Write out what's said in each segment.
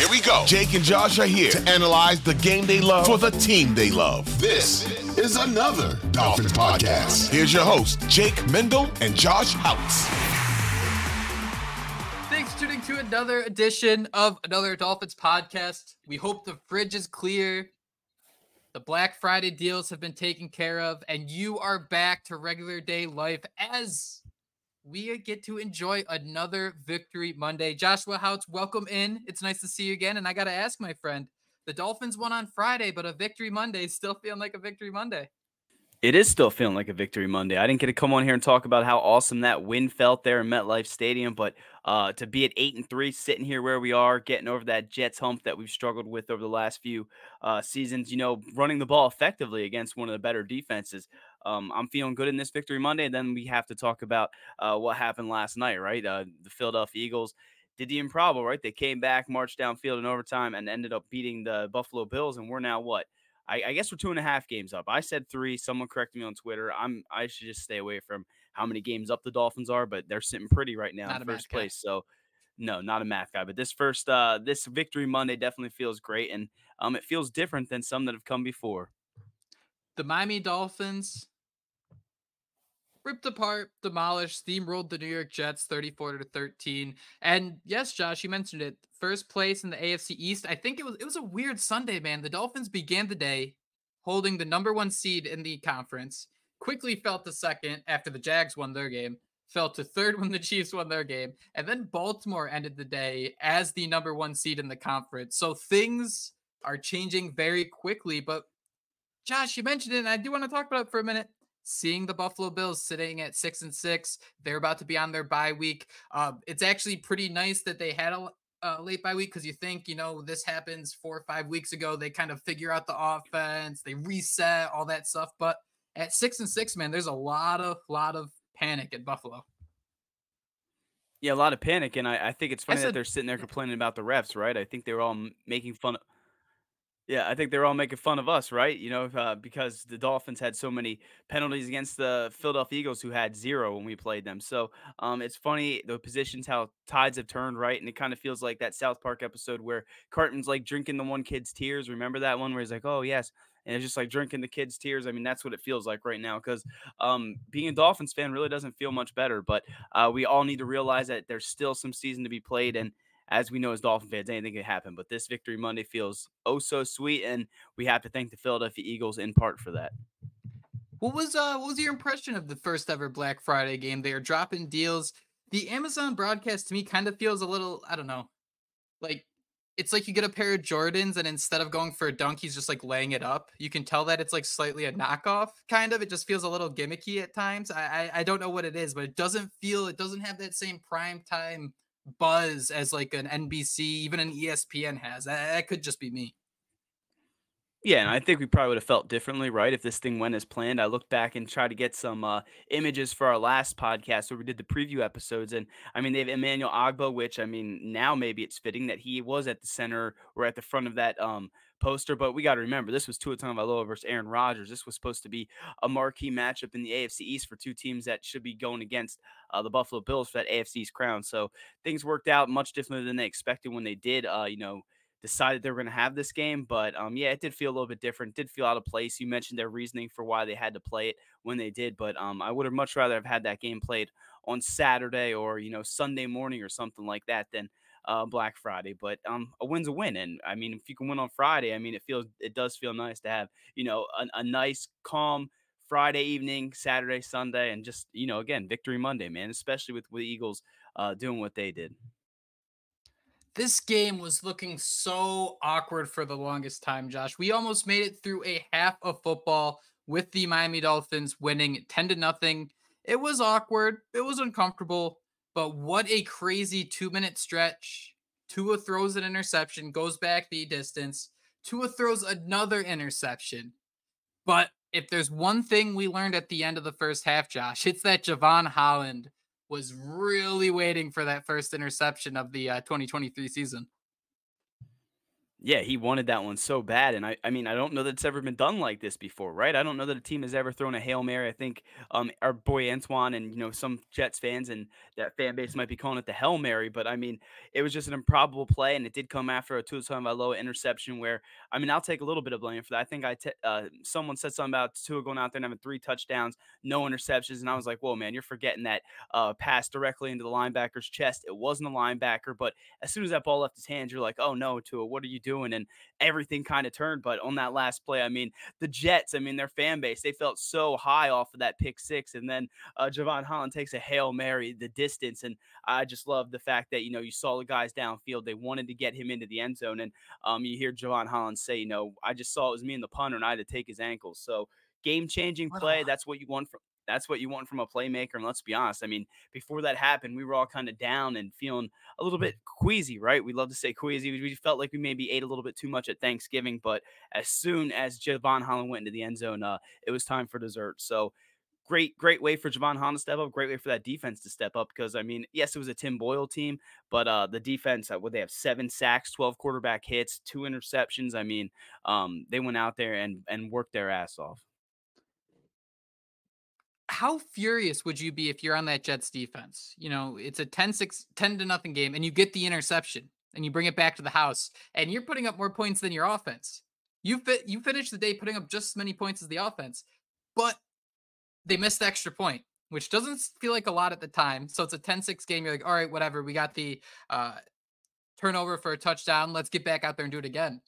Here we go. Jake and Josh are here to analyze the game they love for the team they love. This is another Dolphins podcast. Here's your host, Jake Mendel and Josh Houtz. Thanks for tuning to another edition of another Dolphins podcast. We hope the fridge is clear. The Black Friday deals have been taken care of, and you are back to regular day life as we get to enjoy another Victory Monday. Joshua Houtz, welcome in. It's nice to see you again. And I got to ask, my friend, the Dolphins won on Friday, but a Victory Monday is still feeling like a Victory Monday. It is still feeling like a victory Monday. I didn't get to come on here and talk about how awesome that win felt there in MetLife Stadium, but uh, to be at eight and three, sitting here where we are, getting over that Jets hump that we've struggled with over the last few uh, seasons, you know, running the ball effectively against one of the better defenses. Um, I'm feeling good in this victory Monday. And then we have to talk about uh, what happened last night, right? Uh, the Philadelphia Eagles did the improbable, right? They came back, marched downfield in overtime, and ended up beating the Buffalo Bills, and we're now what? I, I, guess we're two and a half games up. I said three. Someone corrected me on Twitter. I'm I should just stay away from how many games up the Dolphins are, but they're sitting pretty right now not in first place. So no, not a math guy. But this first uh this victory Monday definitely feels great and um it feels different than some that have come before. The Miami Dolphins ripped apart, demolished, steamrolled the New York Jets 34 to 13. And yes, Josh, you mentioned it. First place in the AFC East. I think it was it was a weird Sunday, man. The Dolphins began the day holding the number 1 seed in the conference, quickly fell to second after the Jags won their game, fell to third when the Chiefs won their game, and then Baltimore ended the day as the number 1 seed in the conference. So things are changing very quickly, but Josh, you mentioned it, and I do want to talk about it for a minute seeing the Buffalo Bills sitting at six and six. They're about to be on their bye week. Uh, it's actually pretty nice that they had a, a late bye week because you think, you know, this happens four or five weeks ago. They kind of figure out the offense, they reset all that stuff. But at six and six, man, there's a lot of lot of panic at Buffalo. Yeah, a lot of panic, and I, I think it's funny said, that they're sitting there complaining about the refs, right? I think they were all making fun of yeah, I think they're all making fun of us, right? You know, uh, because the Dolphins had so many penalties against the Philadelphia Eagles, who had zero when we played them. So um, it's funny the positions how tides have turned, right? And it kind of feels like that South Park episode where Cartman's like drinking the one kid's tears. Remember that one where he's like, "Oh yes," and it's just like drinking the kid's tears. I mean, that's what it feels like right now. Because um, being a Dolphins fan really doesn't feel much better. But uh, we all need to realize that there's still some season to be played, and as we know as Dolphin fans, anything can happen. But this victory Monday feels oh so sweet, and we have to thank the Philadelphia Eagles in part for that. What was uh what was your impression of the first ever Black Friday game? They are dropping deals. The Amazon broadcast to me kind of feels a little, I don't know, like it's like you get a pair of Jordans and instead of going for a dunk, he's just like laying it up. You can tell that it's like slightly a knockoff, kind of. It just feels a little gimmicky at times. I I, I don't know what it is, but it doesn't feel it doesn't have that same prime time buzz as like an NBC, even an ESPN has. That, that could just be me. Yeah, and I think we probably would have felt differently, right? If this thing went as planned. I looked back and tried to get some uh, images for our last podcast where we did the preview episodes. And I mean, they have Emmanuel Ogbah, which I mean, now maybe it's fitting that he was at the center or at the front of that um, poster. But we got to remember, this was Tua Tagovailoa versus Aaron Rodgers. This was supposed to be a marquee matchup in the AFC East for two teams that should be going against uh, the Buffalo Bills for that AFC's crown. So things worked out much differently than they expected when they did, uh, you know, decided they were going to have this game. But um, yeah, it did feel a little bit different. Did feel out of place. You mentioned their reasoning for why they had to play it when they did, but um, I would have much rather have had that game played on Saturday or you know Sunday morning or something like that than uh, Black Friday. But um, a win's a win, and I mean, if you can win on Friday, I mean, it feels it does feel nice to have you know a, a nice calm. Friday evening, Saturday, Sunday, and just you know, again, victory Monday, man. Especially with, with the Eagles uh, doing what they did this game was looking so awkward for the longest time, Josh. We almost made it through a half of football with the Miami Dolphins winning 10 to nothing. It was awkward, it was uncomfortable, but what a crazy 2-minute stretch. Tua throws an interception, goes back the distance. Tua throws another interception. But if there's one thing we learned at the end of the first half, Josh, it's that Jevon Holland was really waiting for that first interception of the uh, 2023 season. Yeah, he wanted that one so bad, and I, I mean, I don't know that it's ever been done like this before, right? I don't know that a team has ever thrown a hail mary. I think um, our boy Antoine and you know some Jets fans and that fan base might be calling it the hail mary, but I mean, it was just an improbable play, and it did come after a Tua Tagovailoa interception. Where I mean, I'll take a little bit of blame for that. I think I t- uh, someone said something about Tua going out there and having three touchdowns, no interceptions, and I was like, whoa, man, you're forgetting that uh, pass directly into the linebacker's chest. It wasn't a linebacker, but as soon as that ball left his hands, you're like, oh no, Tua, what are you doing? Doing, and everything kind of turned. But on that last play, I mean, the Jets, I mean, their fan base, they felt so high off of that pick six, and then uh, Jevon Holland takes a hail mary the distance, and I just love the fact that you know you saw the guys downfield, they wanted to get him into the end zone, and um, you hear Jevon Holland say, you know, I just saw it was me and the punter, and I had to take his ankles. So game changing play. That's what you want from that's what you want from a playmaker. And let's be honest, I mean, before that happened, we were all kind of down and feeling a little bit queasy, right? We love to say queasy. We felt like we maybe ate a little bit too much at Thanksgiving, but as soon as Jevon Holland went into the end zone, uh, it was time for dessert. So great, great way for Jevon Holland to step up. Great way for that defense to step up because I mean, yes, it was a Tim Boyle team, but uh, the defense, uh, they have seven sacks, twelve quarterback hits, two interceptions? I mean, um, they went out there and and worked their ass off how furious would you be if you're on that Jets defense? You know, it's a 10 6 10 to nothing game and you get the interception and you bring it back to the house and you're putting up more points than your offense. You fit you finish the day putting up just as many points as the offense, but they missed the extra point, which doesn't feel like a lot at the time. So it's a 10-6 game. You're like, all right, whatever. We got the uh turnover for a touchdown. Let's get back out there and do it again.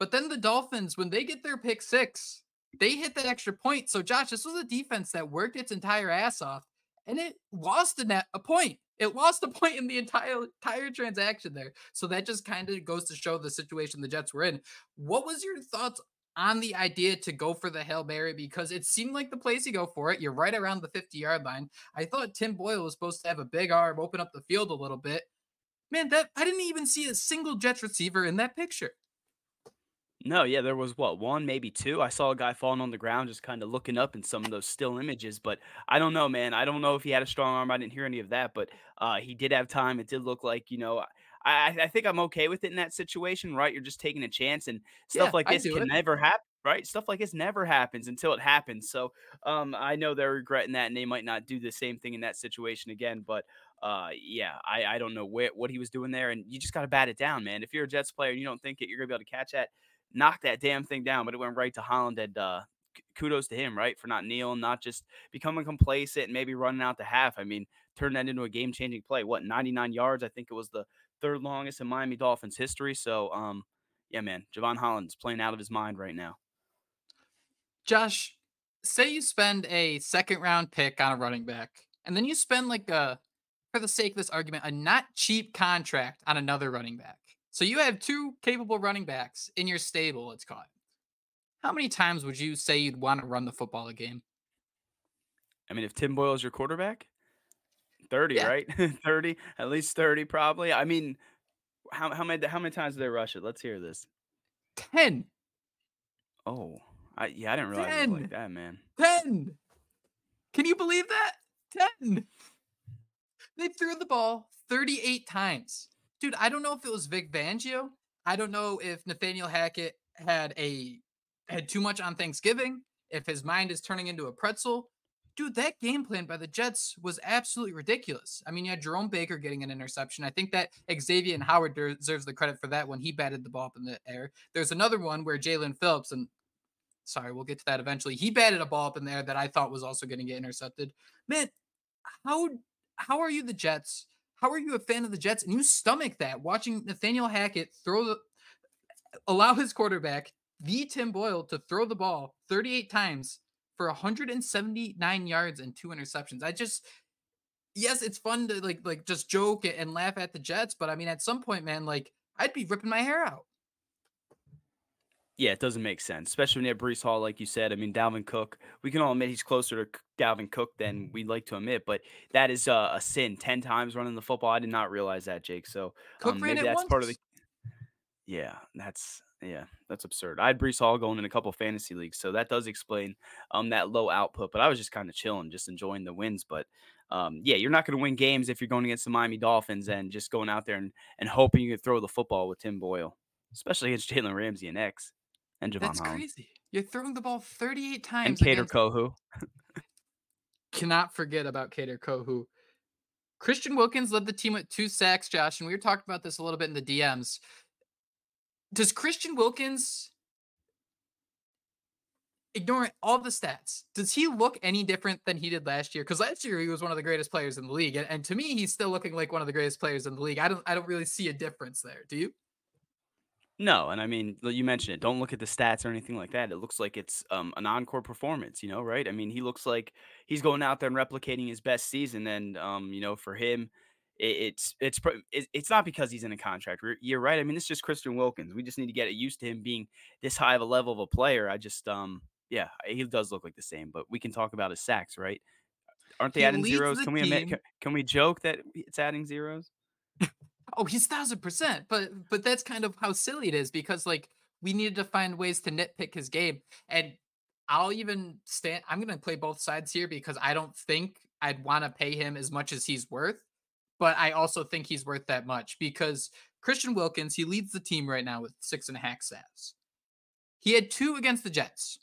But then the Dolphins, when they get their pick six, they hit that extra point. So, Josh, this was a defense that worked its entire ass off and it lost a, net, a point. It lost a point in the entire entire transaction there. So that just kind of goes to show the situation the Jets were in. What was your thoughts on the idea to go for the Hail Mary? Because it seemed like the place you go for it. You're right around the 50 yard line. I thought Tim Boyle was supposed to have a big arm, open up the field a little bit. Man, that I didn't even see a single Jets receiver in that picture. No, yeah, there was what one, maybe two. I saw a guy falling on the ground, just kind of looking up in some of those still images. But I don't know, man. I don't know if he had a strong arm. I didn't hear any of that, but uh, he did have time. It did look like you know. I, I think I'm okay with it in that situation, right? You're just taking a chance, and stuff yeah, like this can it. never happen, right? Stuff like this never happens until it happens. So, um, I know they're regretting that, and they might not do the same thing in that situation again. But uh yeah i i don't know where what he was doing there and you just got to bat it down man if you're a jets player and you don't think it you're gonna be able to catch that knocked that damn thing down, but it went right to Holland. And uh, kudos to him, right, for not kneeling, not just becoming complacent and maybe running out the half. I mean, turn that into a game changing play. What 99 yards? I think it was the third longest in Miami Dolphins history. So, um, yeah, man, Jevon Holland's playing out of his mind right now. Josh, say you spend a second round pick on a running back, and then you spend like a, for the sake of this argument, a not cheap contract on another running back. So you have two capable running backs in your stable, it's called. How many times would you say you'd want to run the football game? I mean, if Tim Boyle is your quarterback, 30, yeah. right? 30, at least 30 probably. I mean, how how many how many times did they rush it? Let's hear this. 10. Oh. I yeah, I didn't realize 10. it was like that, man. 10. Can you believe that? 10. They threw the ball 38 times dude, I don't know if it was Vic Fangio. I don't know if Nathaniel Hackett had a had too much on Thanksgiving, if his mind is turning into a pretzel. Dude, that game plan by the Jets was absolutely ridiculous. I mean, you had Jerome Baker getting an interception. I think that Xavien Howard deserves the credit for that when he batted the ball up in the air. There's another one where Jaelan Phillips, and sorry, we'll get to that eventually. He batted a ball up in there that I thought was also going to get intercepted. Man, how how are you the Jets? How are you a fan of the Jets and you stomach that watching Nathaniel Hackett throw the allow his quarterback, the Tim Boyle, to throw the ball 38 times for 179 yards and two interceptions? I just yes, it's fun to like like just joke and laugh at the Jets, but I mean at some point, man, like I'd be ripping my hair out. Yeah, it doesn't make sense, especially when you have Breece Hall, like you said. I mean, Dalvin Cook, we can all admit he's closer to Dalvin Cook than we'd like to admit, but that is a, a sin. 10 times running the football. I did not realize that, Jake. So um, maybe that's once. part of the. Yeah, that's yeah, that's absurd. I had Breece Hall going in a couple fantasy leagues, so that does explain um that low output. But I was just kind of chilling, just enjoying the wins. But um, yeah, you're not going to win games if you're going against the Miami Dolphins and just going out there and, and hoping you can throw the football with Tim Boyle. especially against Jalen Ramsey and X and Jevon That's Holland. crazy. You're throwing the ball 38 And times. Kader against- Kohou. Cannot forget about Kader Kohou. Christian Wilkins led the team with two sacks, Josh, and we were talking about this a little bit in the DMs. Does Christian Wilkins, ignoring all the stats, does he look any different than he did last year? Because last year he was one of the greatest players in the league, and, and to me, he's still looking like one of the greatest players in the league. I don't, I don't really see a difference there. Do you? No, and I mean, l- you mentioned it. Don't look at the stats or anything like that. It looks like it's um, an encore performance, you know, right? I mean, he looks like he's going out there and replicating his best season, and um, you know, for him, it, it's it's pro- it- it's not because he's in a contract You're right. I mean, it's just Christian Wilkins. We just need to get used to him being this high of a level of a player. I just um, yeah, he does look like the same, but we can talk about his sacks, right? Aren't they He adding leads zeros? the Can we admit? team- Can, can we joke that it's adding zeros? Oh, he's thousand percent. But but that's kind of how silly it is because like we needed to find ways to nitpick his game. And I'll even stand I'm gonna play both sides here because I don't think I'd want to pay him as much as he's worth, but I also think he's worth that much because Christian Wilkins, he leads the team right now with six and a half sacks. He had two against the Jets.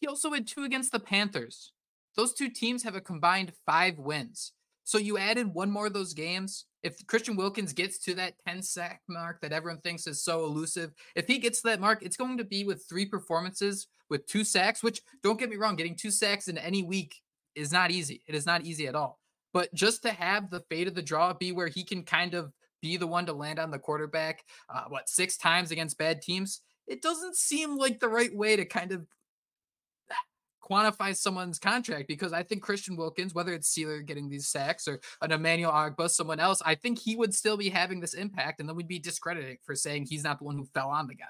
He also had two against the Panthers. Those two teams have a combined five wins. So you added one more of those games. If Christian Wilkins gets to that 10 sack mark that everyone thinks is so elusive, if he gets to that mark, it's going to be with three performances with two sacks, which don't get me wrong, getting two sacks in any week is not easy. It is not easy at all. But just to have the fate of the draw be where he can kind of be the one to land on the quarterback, uh, what, six times against bad teams, it doesn't seem like the right way to kind of quantify someone's contract because I think Christian Wilkins, whether it's Sieler getting these sacks or an Emmanuel Ogbah, someone else, I think he would still be having this impact, and then we'd be discrediting for saying he's not the one who fell on the guy.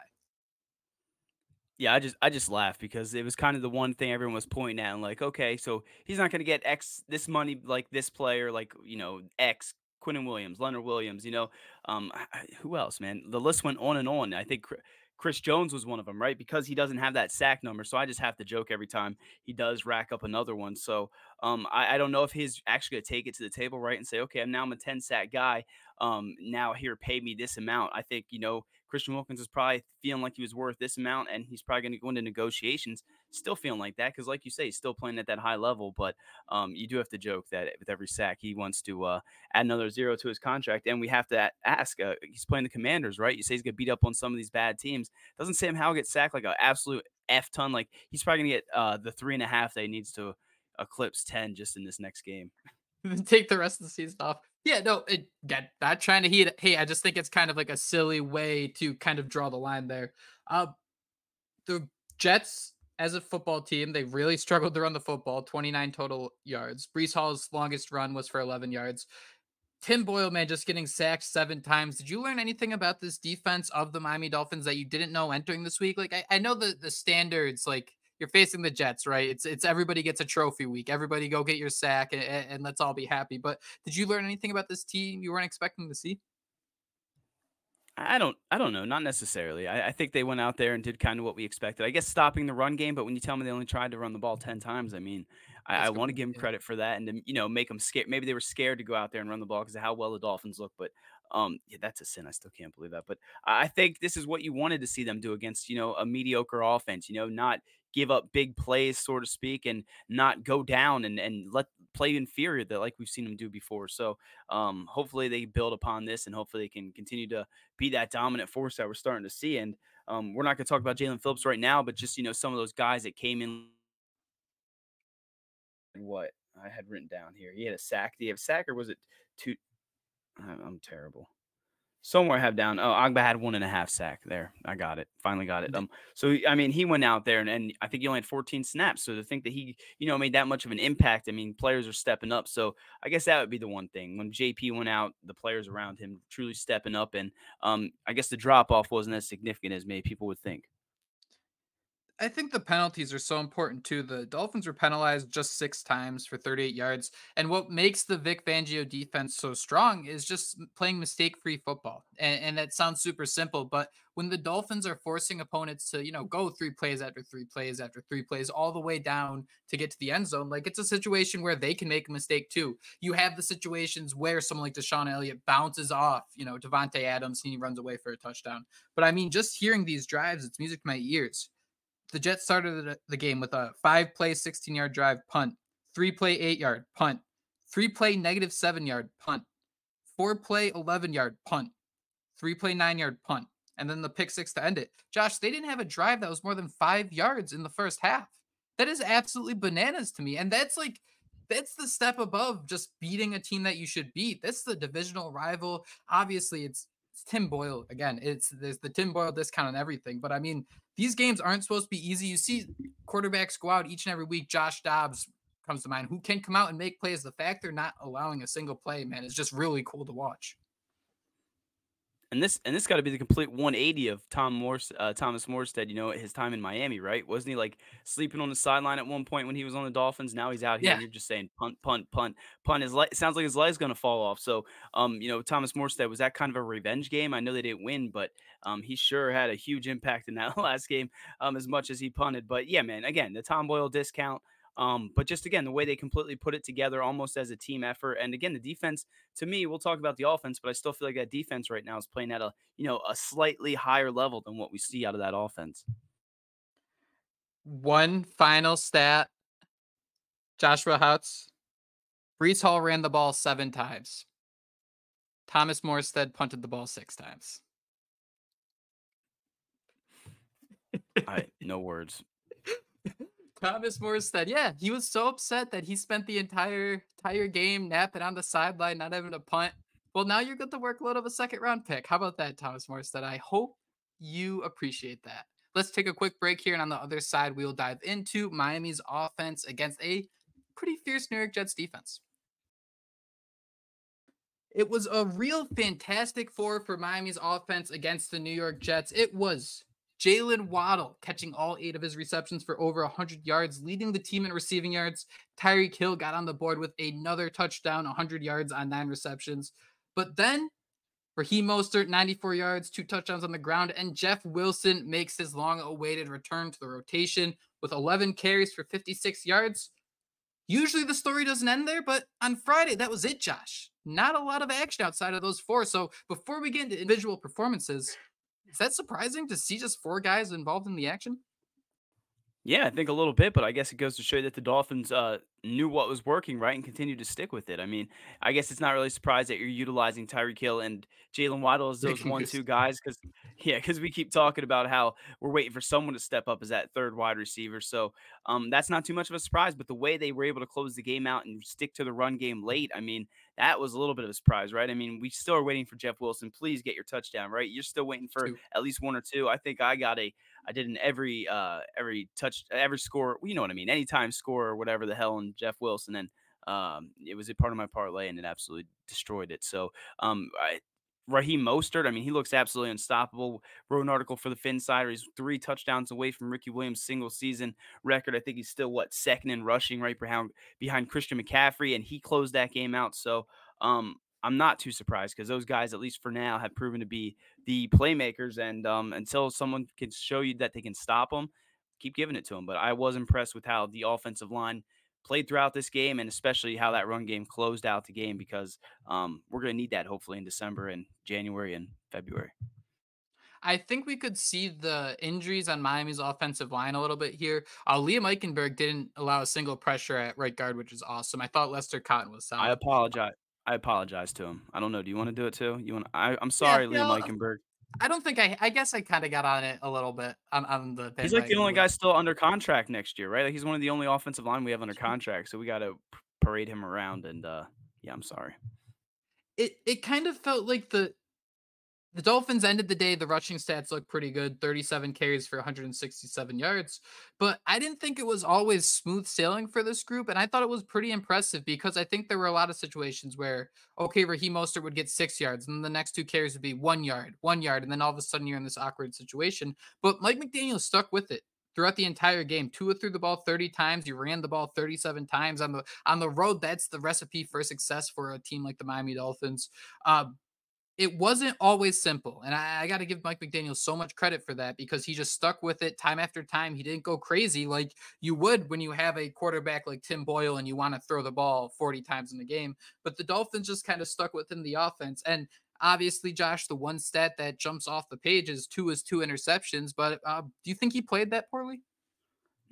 Yeah, I just I just laughed because it was kind of the one thing everyone was pointing at and like, okay, so he's not going to get X this money like this player, like you know X Quinnen Williams, Leonard Williams, you know, um, who else, man? The list went on and on. I think Chris Jones was one of them, right? Because he doesn't have that sack number, so I just have to joke every time he does rack up another one. So um, I, I don't know if he's actually going to take it to the table, right, and say, okay, I'm now a 10 sack guy. Um, now here, pay me this amount. I think you know Christian Wilkins is probably feeling like he was worth this amount, and he's probably going to go into negotiations still feeling like that because, like you say, he's still playing at that high level. But um, you do have to joke that with every sack, he wants to uh, add another zero to his contract, and we have to ask. Uh, he's playing the Commanders, right? You say he's going to beat up on some of these bad teams. Doesn't Sam Howell get sacked like an absolute f ton? Like he's probably going to get uh, the three and a half that he needs to eclipse ten just in this next game. Take the rest of the season off. Yeah, no, it, that, not trying to heat. Hey, I just think it's kind of like a silly way to kind of draw the line there. Uh, the Jets, as a football team, they really struggled to run the football. Twenty nine total yards. Breece Hall's longest run was for eleven yards. Tim Boyle, man, just getting sacked seven times. Did you learn anything about this defense of the Miami Dolphins that you didn't know entering this week? Like, I, I know the the standards, like you're facing the Jets, right? It's it's everybody gets a trophy week. Everybody go get your sack and, and let's all be happy. But did you learn anything about this team you weren't expecting to see? I don't I don't know, not necessarily. I, I think they went out there and did kind of what we expected. I guess stopping the run game, but when you tell me they only tried to run the ball ten times, I mean, I, I want to give them credit for that and to, you know make them scared. Maybe they were scared to go out there and run the ball because of how well the Dolphins look. But um, yeah, that's a sin. I still can't believe that. But I I think this is what you wanted to see them do against you know a mediocre offense. You know, not give up big plays, so to speak, and not go down and and let play inferior that like we've seen them do before. So um, hopefully they build upon this and hopefully they can continue to be that dominant force that we're starting to see. And um, we're not going to talk about Jaelan Phillips right now, but just you know some of those guys that came in. What I had written down here, he had a sack. Did he have a sack or was it two? I'm, I'm terrible. Somewhere I have down. Oh, Ogbah had one and a half sack. There, I got it. Finally got it. Um, so I mean, he went out there and, and I think he only had 14 snaps. So to think that he, you know, made that much of an impact, I mean, players are stepping up. So I guess that would be the one thing when JP went out, the players around him truly stepping up, and um, I guess the drop off wasn't as significant as maybe people would think. I think the penalties are so important too. The Dolphins were penalized just six times for 38 yards. And what makes the Vic Fangio defense so strong is just playing mistake free football. And, and, that sounds super simple. But when the Dolphins are forcing opponents to, you know, go three plays after three plays after three plays all the way down to get to the end zone, like it's a situation where they can make a mistake too. You have the situations where someone like DeShon Elliott bounces off, you know, Davante Adams and he runs away for a touchdown. But I mean, just hearing these drives, it's music to my ears the Jets started the game with a five play, 16 yard drive punt, three play, eight yard punt, three play, negative seven yard punt, four play, 11 yard punt, three play, nine yard punt, and then the pick six to end it. Josh, they didn't have a drive that was more than five yards in the first half. That is absolutely bananas to me. And that's like, that's the step above just beating a team that you should beat. That's the divisional rival. Obviously, it's it's Tim Boyle again. It's there's the Tim Boyle discount on everything. But I mean, these games aren't supposed to be easy. You see quarterbacks go out each and every week. Josh Dobbs comes to mind, who can come out and make plays. The fact they're not allowing a single play, man, is just really cool to watch and this and this got to be the complete 180 of Tom Morse, uh, Thomas Morstead. You know, his time in Miami, right? Wasn't he like sleeping on the sideline at one point when he was on the Dolphins? Now he's out here. Yeah. you're just saying punt, punt, punt, punt. His light sounds like his leg's gonna fall off. So, um, you know, Thomas Morstead was that kind of a revenge game. I know they didn't win, but um, he sure had a huge impact in that last game, um, as much as he punted. But yeah, man, again, the Tom Boyle discount. Um, but just again, the way they completely put it together almost as a team effort. And again, the defense, to me, we'll talk about the offense, but I still feel like that defense right now is playing at a, you know, a slightly higher level than what we see out of that offense. One final stat. Joshua Houtz. Breece Hall ran the ball seven times. Thomas Morstead punted the ball six times. I no words. Thomas Morstead. Yeah, he was so upset that he spent the entire entire game napping on the sideline, not having a punt. Well, now you're got the workload of a second round pick. How about that, Thomas Morstead? I hope you appreciate that. Let's take a quick break here, and on the other side, we'll dive into Miami's offense against a pretty fierce New York Jets defense. It was a real fantastic four for Miami's offense against the New York Jets. It was Jaylen Waddle catching all eight of his receptions for over 100 yards, leading the team in receiving yards. Tyreek Hill got on the board with another touchdown, 100 yards on nine receptions. But then Raheem Mostert, 94 yards, two touchdowns on the ground, and Jeff Wilson makes his long awaited return to the rotation with 11 carries for 56 yards. Usually the story doesn't end there, but on Friday, that was it, Josh. Not a lot of action outside of those four. So before we get into individual performances, is that surprising to see just four guys involved in the action? Yeah, I think a little bit, but I guess it goes to show that the Dolphins uh, knew what was working right and continued to stick with it. I mean, I guess it's not really surprised that you're utilizing Tyreek Hill and Jaylen Waddle as those one-two guys because yeah, because we keep talking about how we're waiting for someone to step up as that third wide receiver. So um, that's not too much of a surprise. But the way they were able to close the game out and stick to the run game late, I mean, that was a little bit of a surprise, right? I mean, we still are waiting for Jeff Wilson. Please get your touchdown, right? You're still waiting for two. at least one or two. I think I got a I did an every uh every touch every score, you know what I mean, anytime score or whatever the hell and Jeff Wilson and um it was a part of my parlay and it absolutely destroyed it. So um I Raheem Mostert, I mean, he looks absolutely unstoppable. Wrote an article for the Phinsider. He's three touchdowns away from Ricky Williams' single season record. I think he's still what second in rushing, right behind behind Christian McCaffrey, and he closed that game out. So um, I'm not too surprised because those guys, at least for now, have proven to be the playmakers. And um, until someone can show you that they can stop them, keep giving it to them. But I was impressed with how the offensive line played throughout this game, and especially how that run game closed out the game because um, we're going to need that hopefully in December and January and February. I think we could see the injuries on Miami's offensive line a little bit here. Uh, Liam Eichenberg didn't allow a single pressure at right guard, which is awesome. I thought Lester Cotton was solid. I apologize. I apologize to him. I don't know. Do you want to do it too? You want? I, I'm sorry, yeah, Liam Eichenberg. I don't think I. I guess I kind of got on it a little bit on, on the. He's like the only guy still under contract next year, right? Like he's one of the only offensive line we have under contract, so we got to parade him around. And uh yeah, I'm sorry. It it kind of felt like the the Dolphins ended the day. The rushing stats look pretty good 37 carries for 167 yards. But I didn't think it was always smooth sailing for this group. And I thought it was pretty impressive because I think there were a lot of situations where, okay, Raheem Mostert would get six yards, and the next two carries would be one yard, one yard. And then all of a sudden you're in this awkward situation. But Mike McDaniel stuck with it. throughout the entire game. Tua threw the ball 30 times. You ran the ball 37 times on the on the road. That's the recipe for success for a team like the Miami Dolphins. Uh, it wasn't always simple. And I, I got to give Mike McDaniel so much credit for that because he just stuck with it time after time. He didn't go crazy like you would when you have a quarterback like Tim Boyle and you want to throw the ball 40 times in the game. But the Dolphins just kind of stuck within the offense. And obviously, Josh, the one stat that jumps off the page is two is two interceptions. But uh, do you think he played that poorly?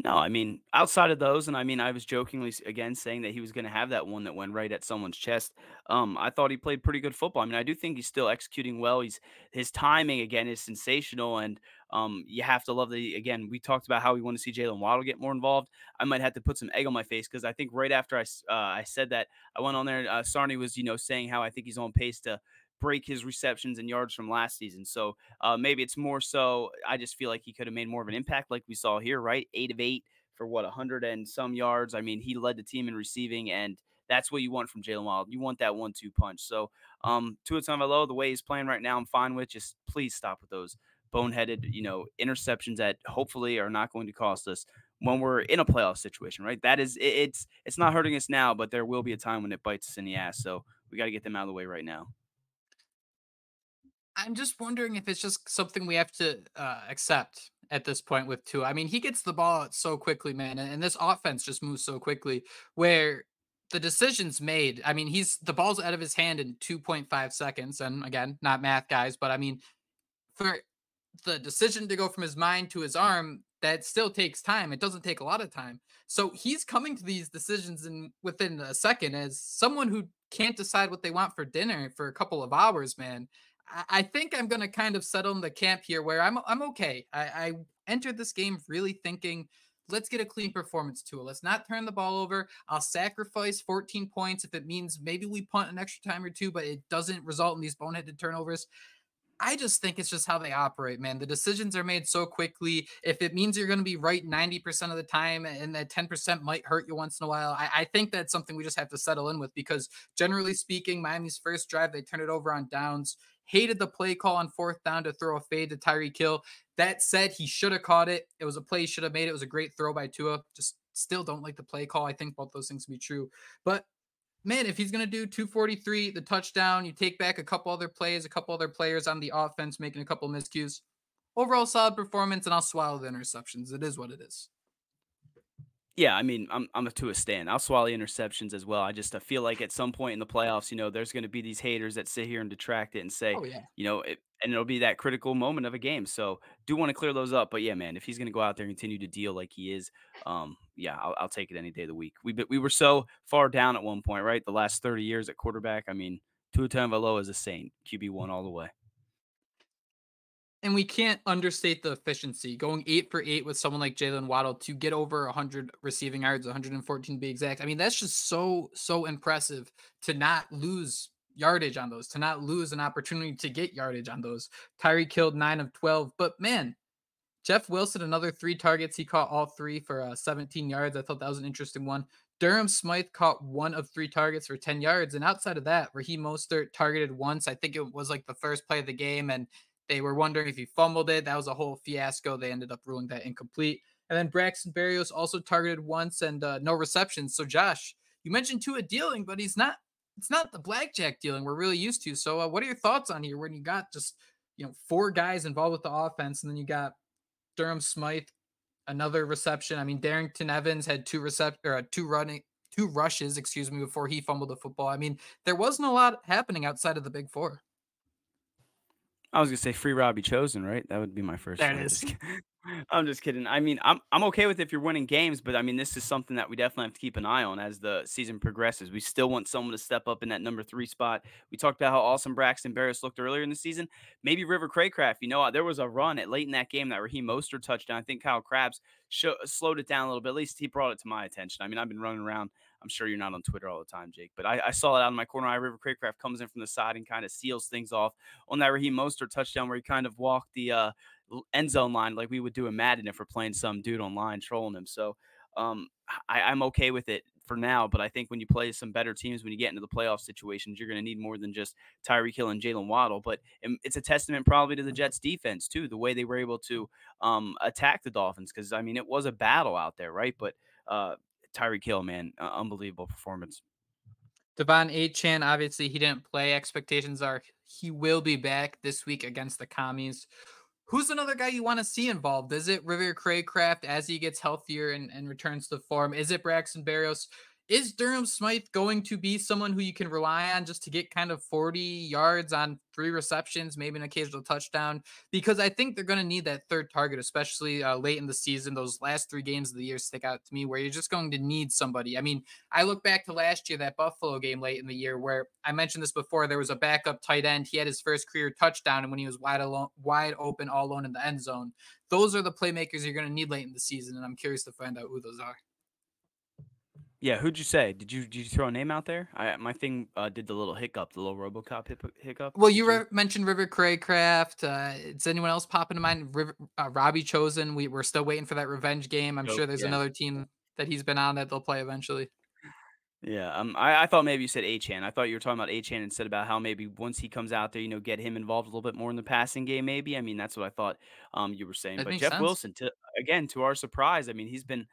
No, I mean, outside of those, and I mean, I was jokingly again saying that he was going to have that one that went right at someone's chest. Um, I thought he played pretty good football. I mean, I do think he's still executing well. He's his timing again is sensational, and um, you have to love the again. We talked about how we want to see Jaylen Waddle get more involved. I might have to put some egg on my face because I think right after I uh, I said that, I went on there. Uh, Sarney was you know saying how I think he's on pace to break his receptions and yards from last season. So uh, maybe it's more so. I just feel like he could have made more of an impact, like we saw here, right? Eight of eight for what a hundred and some yards. I mean, he led the team in receiving, and that's what you want from Jaylen Waddle. You want that one-two punch. So, um, Tua Tagovailoa, the way he's playing right now, I'm fine with. Just please stop with those boneheaded, you know, interceptions that hopefully are not going to cost us when we're in a playoff situation, right? That is, it's it's not hurting us now, but there will be a time when it bites us in the ass. So we got to get them out of the way right now. I'm just wondering if it's just something we have to uh, accept at this point with Tua. I mean, he gets the ball out so quickly, man, and, and this offense just moves so quickly where the decisions made. I mean, he's the ball's out of his hand in 2.5 seconds, and again, not math guys, but I mean, for the decision to go from his mind to his arm, that still takes time. It doesn't take a lot of time. So he's coming to these decisions in within a second as someone who can't decide what they want for dinner for a couple of hours, man. I think I'm gonna kind of settle in the camp here where I'm I'm okay. I, I entered this game really thinking, let's get a clean performance to it. Let's not turn the ball over. I'll sacrifice 14 points if it means maybe we punt an extra time or two, but it doesn't result in these boneheaded turnovers. I just think it's just how they operate, man. The decisions are made so quickly. If it means you're going to be right 90% of the time and that 10% might hurt you once in a while, I, I, think that's something we just have to settle in with because generally speaking, Miami's first drive, they turn it over on downs. Hated the play call on fourth down to throw a fade to Tyreek Hill. That said, he should have caught it. It was a play he should have made. It was a great throw by Tua. Just still don't like the play call. I think both those things to be true. But man, if he's going to do 243, the touchdown, you take back a couple other plays, a couple other players on the offense making a couple miscues. Overall solid performance, and I'll swallow the interceptions. It is what it is. Yeah, I mean, I'm I'm a Tua stand. I'll swallow interceptions as well. I just I feel like at some point in the playoffs, you know, there's going to be these haters that sit here and detract it and say, oh, yeah. you know, it, and it'll be that critical moment of a game. So do want to clear those up. But yeah, man, if he's going to go out there and continue to deal like he is, um, yeah, I'll, I'll take it any day of the week. We we were so far down at one point, right? The last 30 years at quarterback. I mean, Tua Tagovailoa is a saint. QB one all the way and we can't understate the efficiency. Going eight for eight with someone like Jaylen Waddle to get over 100 receiving yards, 114 to be exact. I mean, that's just so, so impressive to not lose yardage on those, to not lose an opportunity to get yardage on those. Tyree killed nine of 12. But man, Jeff Wilson, another three targets. He caught all three for uh, 17 yards. I thought that was an interesting one. Durham Smythe caught one of three targets for 10 yards. And outside of that, Raheem Mostert targeted once. I think it was like the first play of the game. And they were wondering if he fumbled it. That was a whole fiasco. They ended up ruling that incomplete. And then Braxton Berrios also targeted once and uh, no receptions. So Josh, you mentioned Tua dealing, but he's not. It's not the blackjack dealing we're really used to. So uh, what are your thoughts on here when you got just you know four guys involved with the offense, and then you got Durham Smythe, another reception. I mean, Darrynton Evans had two recept or uh, two running two rushes, excuse me, before he fumbled the football. I mean, there wasn't a lot happening outside of the big four. I was gonna say free Robbie Chosen, right? That would be my first. That is. I'm just kidding. I mean, I'm I'm okay with if you're winning games, but I mean, this is something that we definitely have to keep an eye on as the season progresses. We still want someone to step up in that number three spot. We talked about how awesome Braxton Berrios looked earlier in the season. Maybe River Cracraft. You know, uh, there was a run at late in that game that Raheem Mostert touchdown. I think Kyle Crabbs show, slowed it down a little bit. At least he brought it to my attention. I mean, I've been running around I'm sure you're not on Twitter all the time, Jake, but I, I saw it out in my corner eye. River Cracraft comes in from the side and kind of seals things off on that Raheem Mostert touchdown where he kind of walked the uh, end zone line like we would do in Madden if we're playing some dude online trolling him. So um, I, am okay with it. for now. But I think when you play some better teams, when you get into the playoff situations, you're going to need more than just Tyreek Hill and Jaylen Waddle. But it's a testament probably to the Jets defense too, the way they were able to um, attack the Dolphins. Because I mean, it was a battle out there, right? But uh, Tyreek Hill, man, uh, unbelievable performance. De'Von Achane, obviously he didn't play. Expectations are he will be back this week against the commies. Who's another guy you want to see involved? Is it River Cracraft as he gets healthier and, and returns to form? Is it Braxton Berrios? Is Durham Smythe going to be someone who you can rely on just to get kind of 40 yards on three receptions, maybe an occasional touchdown? Because I think they're going to need that third target, especially uh, late in the season. Those last three games of the year stick out to me where you're just going to need somebody. I mean, I look back to last year, that Buffalo game late in the year, where I mentioned this before. There was a backup tight end. He had his first career touchdown, and when he was wide alone, wide open, all alone in the end zone, those are the playmakers you're going to need late in the season. And I'm curious to find out who those are. Yeah, who'd you say? Did you did you throw a name out there? I my thing uh, did the little hiccup, the little RoboCop hiccup. Well, you re- mentioned River Cracraft. Uh, does anyone else pop into mind? River, uh, Robbie Chosen. We we're still waiting for that revenge game. I'm sure there's yeah. another team that he's been on that they'll play eventually. Yeah, um, I, I thought maybe you said Achane. I thought you were talking about Achane instead about how maybe once he comes out there, you know, get him involved a little bit more in the passing game. Maybe I mean that's what I thought um you were saying. That but Jeff sense. Wilson, to again to our surprise, I mean he's been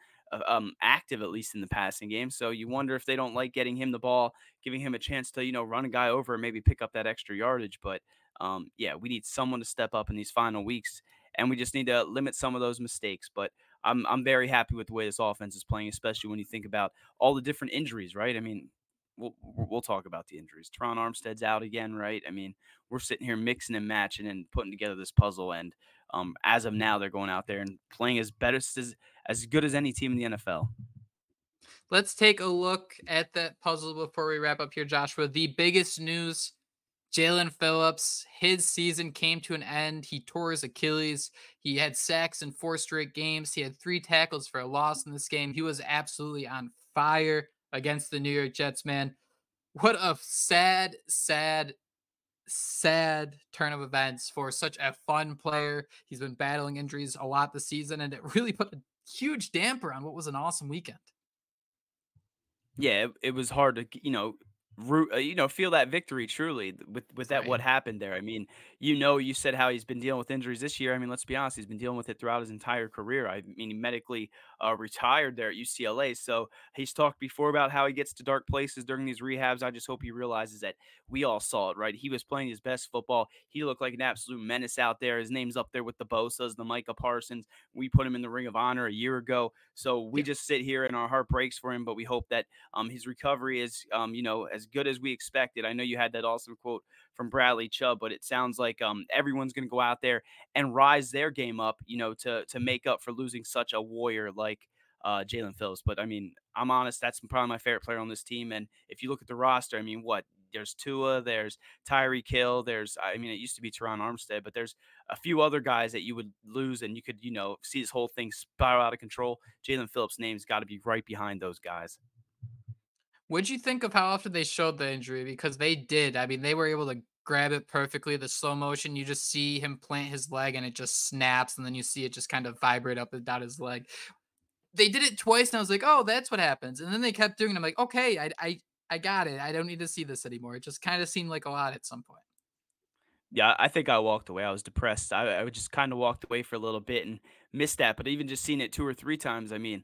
um, active at least in the passing game. So you wonder if they don't like getting him the ball, giving him a chance to you know run a guy over and maybe pick up that extra yardage. But um, yeah, we need someone to step up in these final weeks, and we just need to limit some of those mistakes. But I'm I'm very happy with the way this offense is playing, especially when you think about all the different injuries. Right? I mean, we'll we'll talk about the injuries. Terron Armstead's out again, right? I mean, we're sitting here mixing and matching and putting together this puzzle, and um, as of now, they're going out there and playing as better as as good as any team in the NFL. Let's take a look at that puzzle before we wrap up here, Joshua. The biggest news Jaelan Phillips, his season came to an end. He tore his Achilles. He had sacks in four straight games. He had three tackles for a loss in this game. He was absolutely on fire against the New York Jets, man. What a sad, sad sad turn of events for such a fun player. He's been battling injuries a lot this season, and it really put a huge damper on what was an awesome weekend. Yeah, it, it was hard to, you know, root, uh, you know, feel that victory truly with with that Right. what happened there. I mean, you know, you said how he's been dealing with injuries this year. I mean, let's be honest, he's been dealing with it throughout his entire career. I mean, he medically uh, retired there at UCLA, so he's talked before about how he gets to dark places during these rehabs. I just hope he realizes that we all saw it, right? He was playing his best football. He looked like an absolute menace out there. His name's up there with the Bosa's, the Micah Parsons. We put him in the Ring of Honor a year ago, so we Yeah. just sit here and our heart breaks for him. But we hope that um, his recovery is, um, you know, as good as we expected. I know you had that awesome quote from Bradley Chubb, but it sounds like um, everyone's going to go out there and rise their game up, you know, to to make up for losing such a warrior like uh, Jaelan Phillips. But I mean, I'm honest, that's probably my favorite player on this team. And if you look at the roster, I mean, what there's Tua, there's Tyreek Hill, there's I mean, it used to be Terron Armstead, but there's a few other guys that you would lose, and you could you know see this whole thing spiral out of control. Jaelan Phillips' name's got to be right behind those guys. What'd you think of how often they showed the injury? Because they did. I mean, they were able to grab it perfectly. The slow motion, you just see him plant his leg and it just snaps, and then you see it just kind of vibrate up and down his leg. They did it twice, and I was like, "Oh, that's what happens." And then they kept doing it. I'm like, "Okay, I, I, I got it. I don't need to see this anymore." It just kind of seemed like a lot at some point. Yeah, I think I walked away. I was depressed. I, I just kind of walked away for a little bit and missed that. But even just seeing it two or three times, I mean,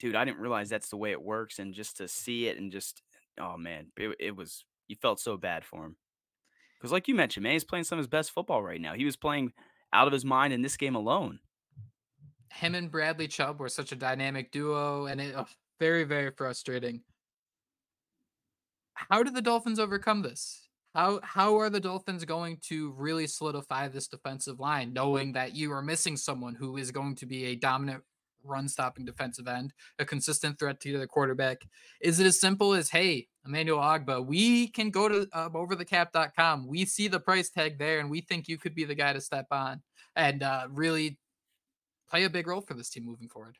dude, I didn't realize that's the way it works. And just to see it and just, oh man, it, it was, you felt so bad for him. Because, like you mentioned, man, he's playing some of his best football right now. He was playing out of his mind in this game alone. Him and Bradley Chubb were such a dynamic duo, and it ugh, very, very frustrating. How did the Dolphins overcome this? How how are the Dolphins going to really solidify this defensive line, knowing that you are missing someone who is going to be a dominant run stopping defensive end, a consistent threat to the quarterback? Is it as simple as, hey, Emmanuel Ogbah, we can go to uh, overthecap.com. We see the price tag there, and we think you could be the guy to step on and uh, really play a big role for this team moving forward.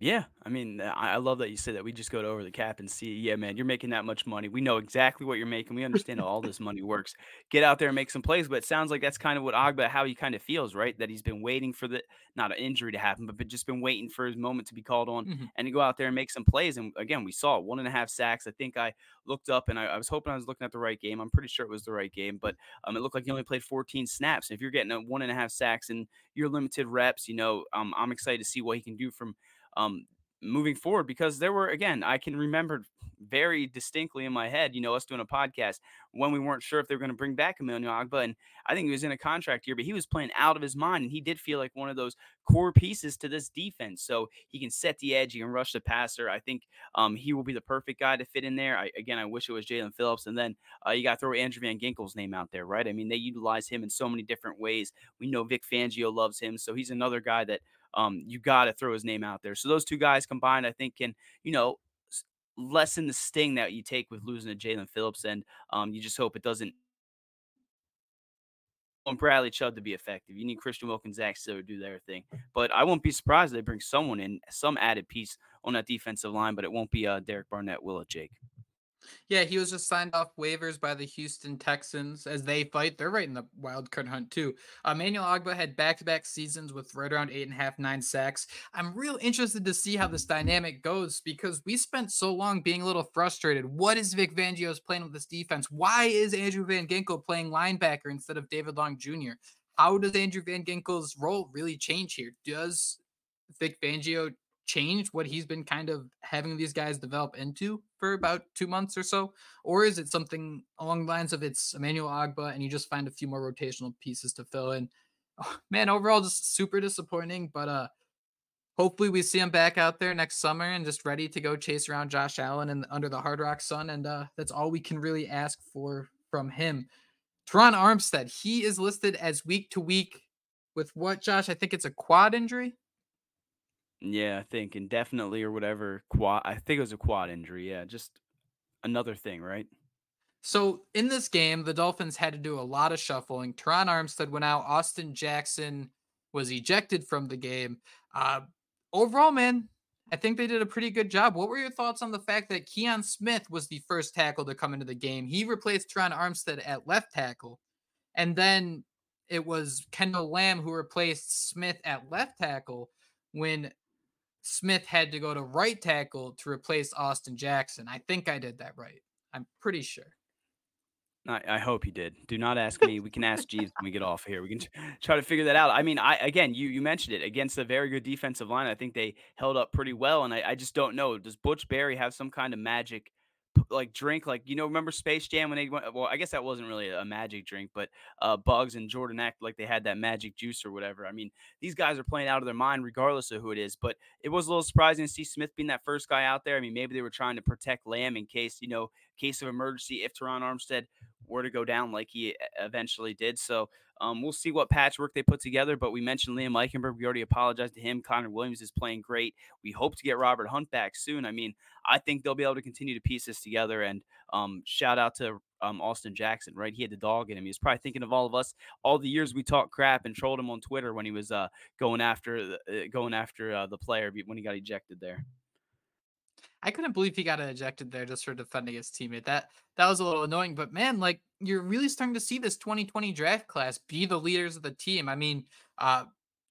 Yeah, I mean, uh, I I love that you said that. We just go to over the cap and see, yeah, man, you're making that much money. We know exactly what you're making. We understand how all this money works. Get out there and make some plays. But it sounds like that's kind of what Ogbah, how he kind of feels, right? That he's been waiting for the not an injury to happen, but, but just been waiting for his moment to be called on Mhm. and to go out there and make some plays. And again, we saw one and a half sacks. I think I looked up and I, I was hoping I was looking at the right game. I'm pretty sure it was the right game, but um, it looked like he only played 14 snaps. And If you're getting a one and a half sacks and your limited reps, you know, um, I'm excited to see what he can do from um, moving forward because there were again i can remember very distinctly in my head you know us doing a podcast when we weren't sure if they were going to bring back emmanuel ogbah and i think he was in a contract year but he was playing out of his mind and he did feel like one of those core pieces to this defense so he can set the edge he can rush the passer i think um, he will be the perfect guy to fit in there I, again i wish it was jaelan phillips and then uh, you got to throw andrew van ginkel's name out there right? I mean they utilize him in so many different ways we know vic fangio loves him so he's another guy that um, you got to throw his name out there. So those two guys combined, I think, can you know lessen the sting that you take with losing to Jaelan Phillips, and um, you just hope it doesn't. Want Bradley Chubb to be effective. You need Christian Wilkins, Zach to do their thing. But I won't be surprised if they bring someone in, some added piece on that defensive line, but it won't be uh, Derek Barnett, will it, Jake? Yeah, he was just signed off waivers by the Houston Texans as they fight. They're right in the wild card hunt too. Emmanuel Ogbah had back-to-back seasons with right around eight and a half, nine sacks. I'm real interested to see how this dynamic goes because we spent so long being a little frustrated. What is Vic Fangio's plan with this defense? Why is Andrew Van Ginkel playing linebacker instead of David Long Jr.? How does Andrew Van Ginkel's role really change here? Does Vic Fangio change what he's been kind of having these guys develop into for about two months or so? Or is it something along the lines of it's Emmanuel Ogbah and you just find a few more rotational pieces to fill in? Oh, man, overall, just super disappointing. But uh, hopefully we see him back out there next summer and just ready to go chase around Josh Allen and under the Hard Rock Sun. And uh, that's all we can really ask for from him. Terron Armstead, he is listed as week to week with what, Josh? I think it's a quad injury. Yeah, I think indefinitely or whatever quad. I think it was a quad injury. Yeah, just another thing, right? So in this game, the Dolphins had to do a lot of shuffling. Terron Armstead went out. Austin Jackson was ejected from the game. Uh, overall, man, I think they did a pretty good job. What were your thoughts on the fact that Kion Smith was the first tackle to come into the game? He replaced Terron Armstead at left tackle, and then it was Kendall Lamb who replaced Smith at left tackle when Smith had to go to right tackle to replace Austin Jackson. I think I did that right. I'm pretty sure. I, I hope he did. Do not ask me. We can ask Jeeves when we get off here. We can try to figure that out. I mean, I again, you you mentioned it against a very good defensive line. I think they held up pretty well, and I, I just don't know. Does Butch Barry have some kind of magic like drink like you know remember Space Jam when they went well I guess that wasn't really a magic drink but uh Bugs and Jordan act like they had that magic juice or whatever I mean these guys are playing out of their mind regardless of who it is but it was a little surprising to see Smith being that first guy out there I mean maybe they were trying to protect lamb in case you know case of emergency if Terron Armstead were to go down like he eventually did so um, we'll see what patchwork they put together, but we mentioned Liam Eichenberg. We already apologized to him. Connor Williams is playing great. We hope to get Robert Hunt back soon. I mean, I think they'll be able to continue to piece this together. And um, shout out to um, Austin Jackson, right? He had the dog in him. He was probably thinking of all of us, all the years we talked crap and trolled him on Twitter when he was uh, going after uh, going after uh, the player when he got ejected there. I couldn't believe he got ejected there just for defending his teammate. That that was a little annoying, but man, like you're really starting to see this 2020 draft class be the leaders of the team. I mean, uh,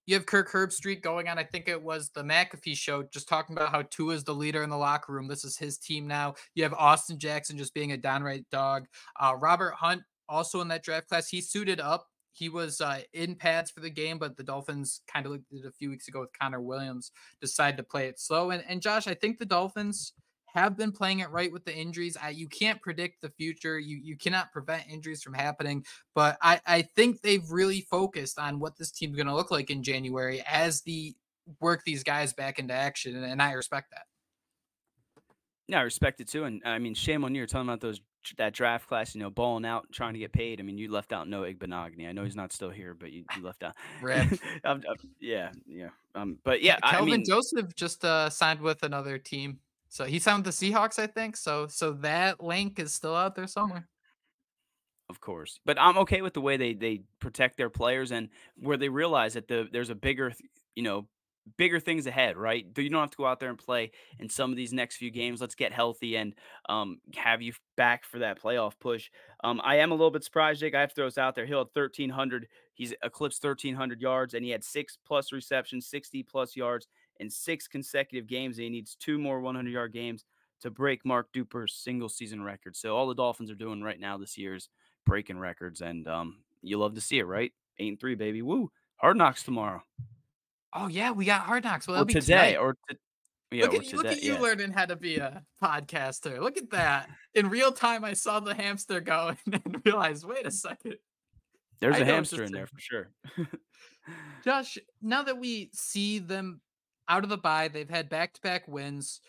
you have Kirk Herbstreit going on. I think it was the McAfee show, just talking about how Tua is the leader in the locker room. This is his team now. You have Austin Jackson just being a downright dog. Uh, Robert Hunt also in that draft class. He suited up he was uh, in pads for the game, but the Dolphins kind of did a few weeks ago with Connor Williams, decided to play it slow. And, and Josh, I think the Dolphins have been playing it right with the injuries. I, you can't predict the future. You you cannot prevent injuries from happening. But I, I think they've really focused on what this team's going to look like in January as the work these guys back into action. And, and I respect that. Yeah, I respect it too. And I mean, shame on you. You're talking about those that draft class, you know, balling out, trying to get paid. I mean, you left out Noah Igbinoghene. I know he's not still here, but you, you left out. I'm, I'm, yeah, yeah. Um, but yeah, Kelvin I mean, Joseph just uh, signed with another team, so he signed with the Seahawks, I think. So, so that link is still out there somewhere. Of course, but I'm okay with the way they they protect their players and where they realize that the there's a bigger, you know, bigger things ahead, right? You don't have to go out there and play in some of these next few games. Let's get healthy and um, have you back for that playoff push. Um, I am a little bit surprised, Jake. I have to throw this out there. He had 1,300. He's eclipsed 1,300 yards, and he had six plus receptions, 60 plus yards in six consecutive games. And he needs two more 100 yard games to break Mark Duper's single season record. So all the Dolphins are doing right now this year is breaking records, and um, you love to see it, right? Eight and three, baby. Woo! Hard knocks tomorrow. Oh yeah, we got hard knocks. Well, or today, tonight. or to, yeah, look at, today, look at you yeah. learning how to be a podcaster. Look at that. In real time, I saw the hamster go and realized, wait a second. There's I a hamster in there for sure. Josh, now that we see them out of the bye, they've had back to back wins.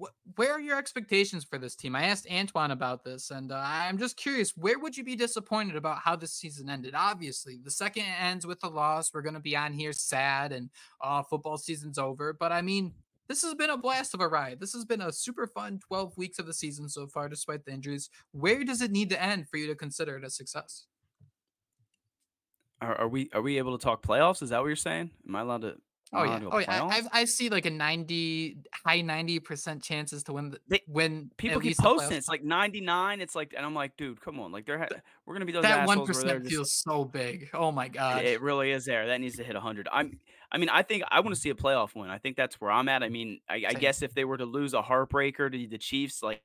Wh- where are your expectations for this team? I asked Antoine about this, and uh, I'm just curious where would you be disappointed about how this season ended? Obviously, the second ends with a loss. We're going to be on here sad and uh, football season's over. But I mean, this has been a blast of a ride. This has been a super fun 12 weeks of the season so far, despite the injuries. Where does it need to end for you to consider it a success? Are, are we are we able to talk playoffs? Is that what you're saying? Am I allowed to? Oh yeah, oh yeah. I? I I see like a ninety, high ninety percent chances to win. The, They- win People keep posting. It's like 99. It's like, and I'm like, dude, come on. Like they're ha- we're gonna be those that one where they're just feels so big. Oh my It- It really is there. That needs to hit 100. I'm. I mean, I think I want to see a playoff win. I think that's where I'm at. I mean, I, I guess if they were to lose a heartbreaker to the Chiefs, like,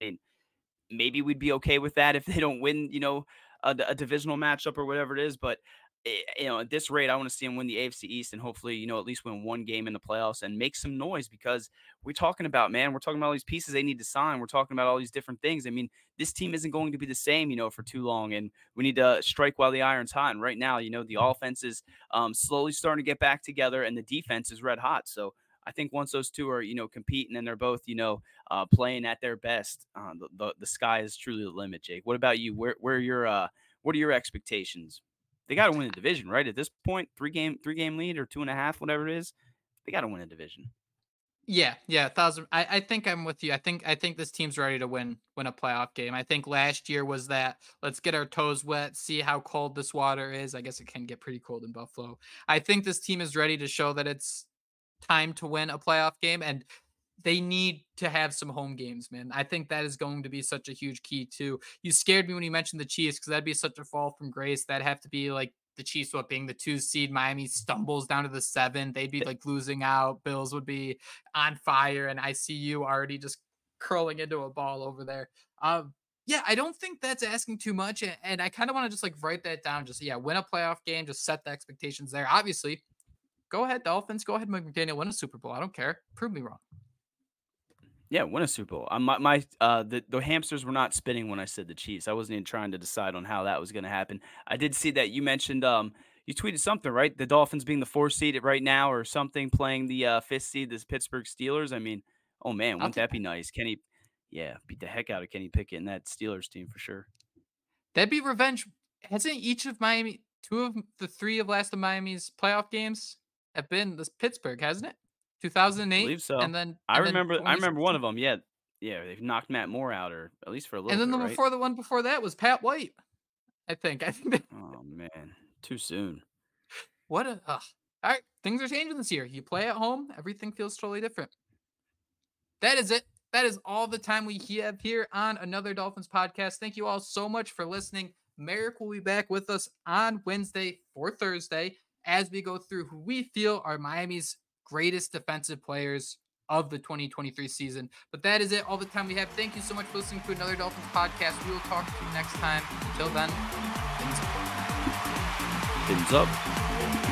and maybe we'd be okay with that if they don't win. You know, a divisional matchup or whatever it is. But you know, at this rate, I want to see them win the AFC East and hopefully, you know, at least win one game in the playoffs and make some noise because we're talking about, man, we're talking about all these pieces they need to sign. We're talking about all these different things. I mean, this team isn't going to be the same, you know, for too long. And we need to strike while the iron's hot. And right now, you know, the offense is um, slowly starting to get back together and the defense is red hot. So I think once those two are, you know, competing and they're both, you know, uh, playing at their best, uh, the, the the sky is truly the limit. Jake, what about you? Where where are your uh, what are your expectations? They got to win the division, right? At this point, three game three game lead or two and a half, whatever it is, they got to win a division. Yeah, yeah, thousand. I, I think I'm with you. I think I think this team's ready to win win a playoff game. I think last year was that let's get our toes wet, see how cold this water is. I guess it can get pretty cold in Buffalo. I think this team is ready to show that it's time to win a playoff game, and they need to have some home games, man. I think that is going to be such a huge key too. You scared me when you mentioned the Chiefs because that'd be such a fall from grace. That'd have to be like the Chiefs what being the two seed, Miami stumbles down to the seven. They'd be like losing out. Bills would be on fire, and I see you already just curling into a ball over there. Um, yeah, I don't think that's asking too much, a- and I kind of want to just like write that down. Just yeah, win a playoff game, just set the expectations there. Obviously, go ahead, Dolphins. Go ahead, McDaniel. Win a Super Bowl. I don't care. Prove me wrong. Yeah, win a Super Bowl. Uh, my my uh the, the hamsters were not spinning when I said the Chiefs. I wasn't even trying to decide on how that was going to happen. I did see that you mentioned um you tweeted something right, the Dolphins being the fourth seed right now or something, playing the uh, fifth seed, this Pittsburgh Steelers. I mean, oh man, wouldn't that be nice? Kenny, yeah, beat the heck out of Kenny Pickett and that Steelers team for sure. That'd be revenge. Hasn't each of Miami, two of the three of last of Miami's playoff games have been this Pittsburgh, hasn't it? 2008. I believe so. And then I and then remember I remember one of them. Yeah, yeah, they've knocked Matt Moore out or at least for a little And then bit, the right? before the one before that was Pat White. I think. I think. That, Oh man, too soon. what a. Ugh. All right, things are changing this year. You play at home, everything feels totally different. That is it. That is all the time we have here on another Dolphins podcast. Thank you all so much for listening. Merrick will be back with us on Wednesday for Thursday as we go through who we feel are Miami's greatest defensive players of the 2023 season. But that is it. All the time we have. Thank you so much for listening to another Dolphins podcast. We will talk to you next time. Until then, things up. Fins up.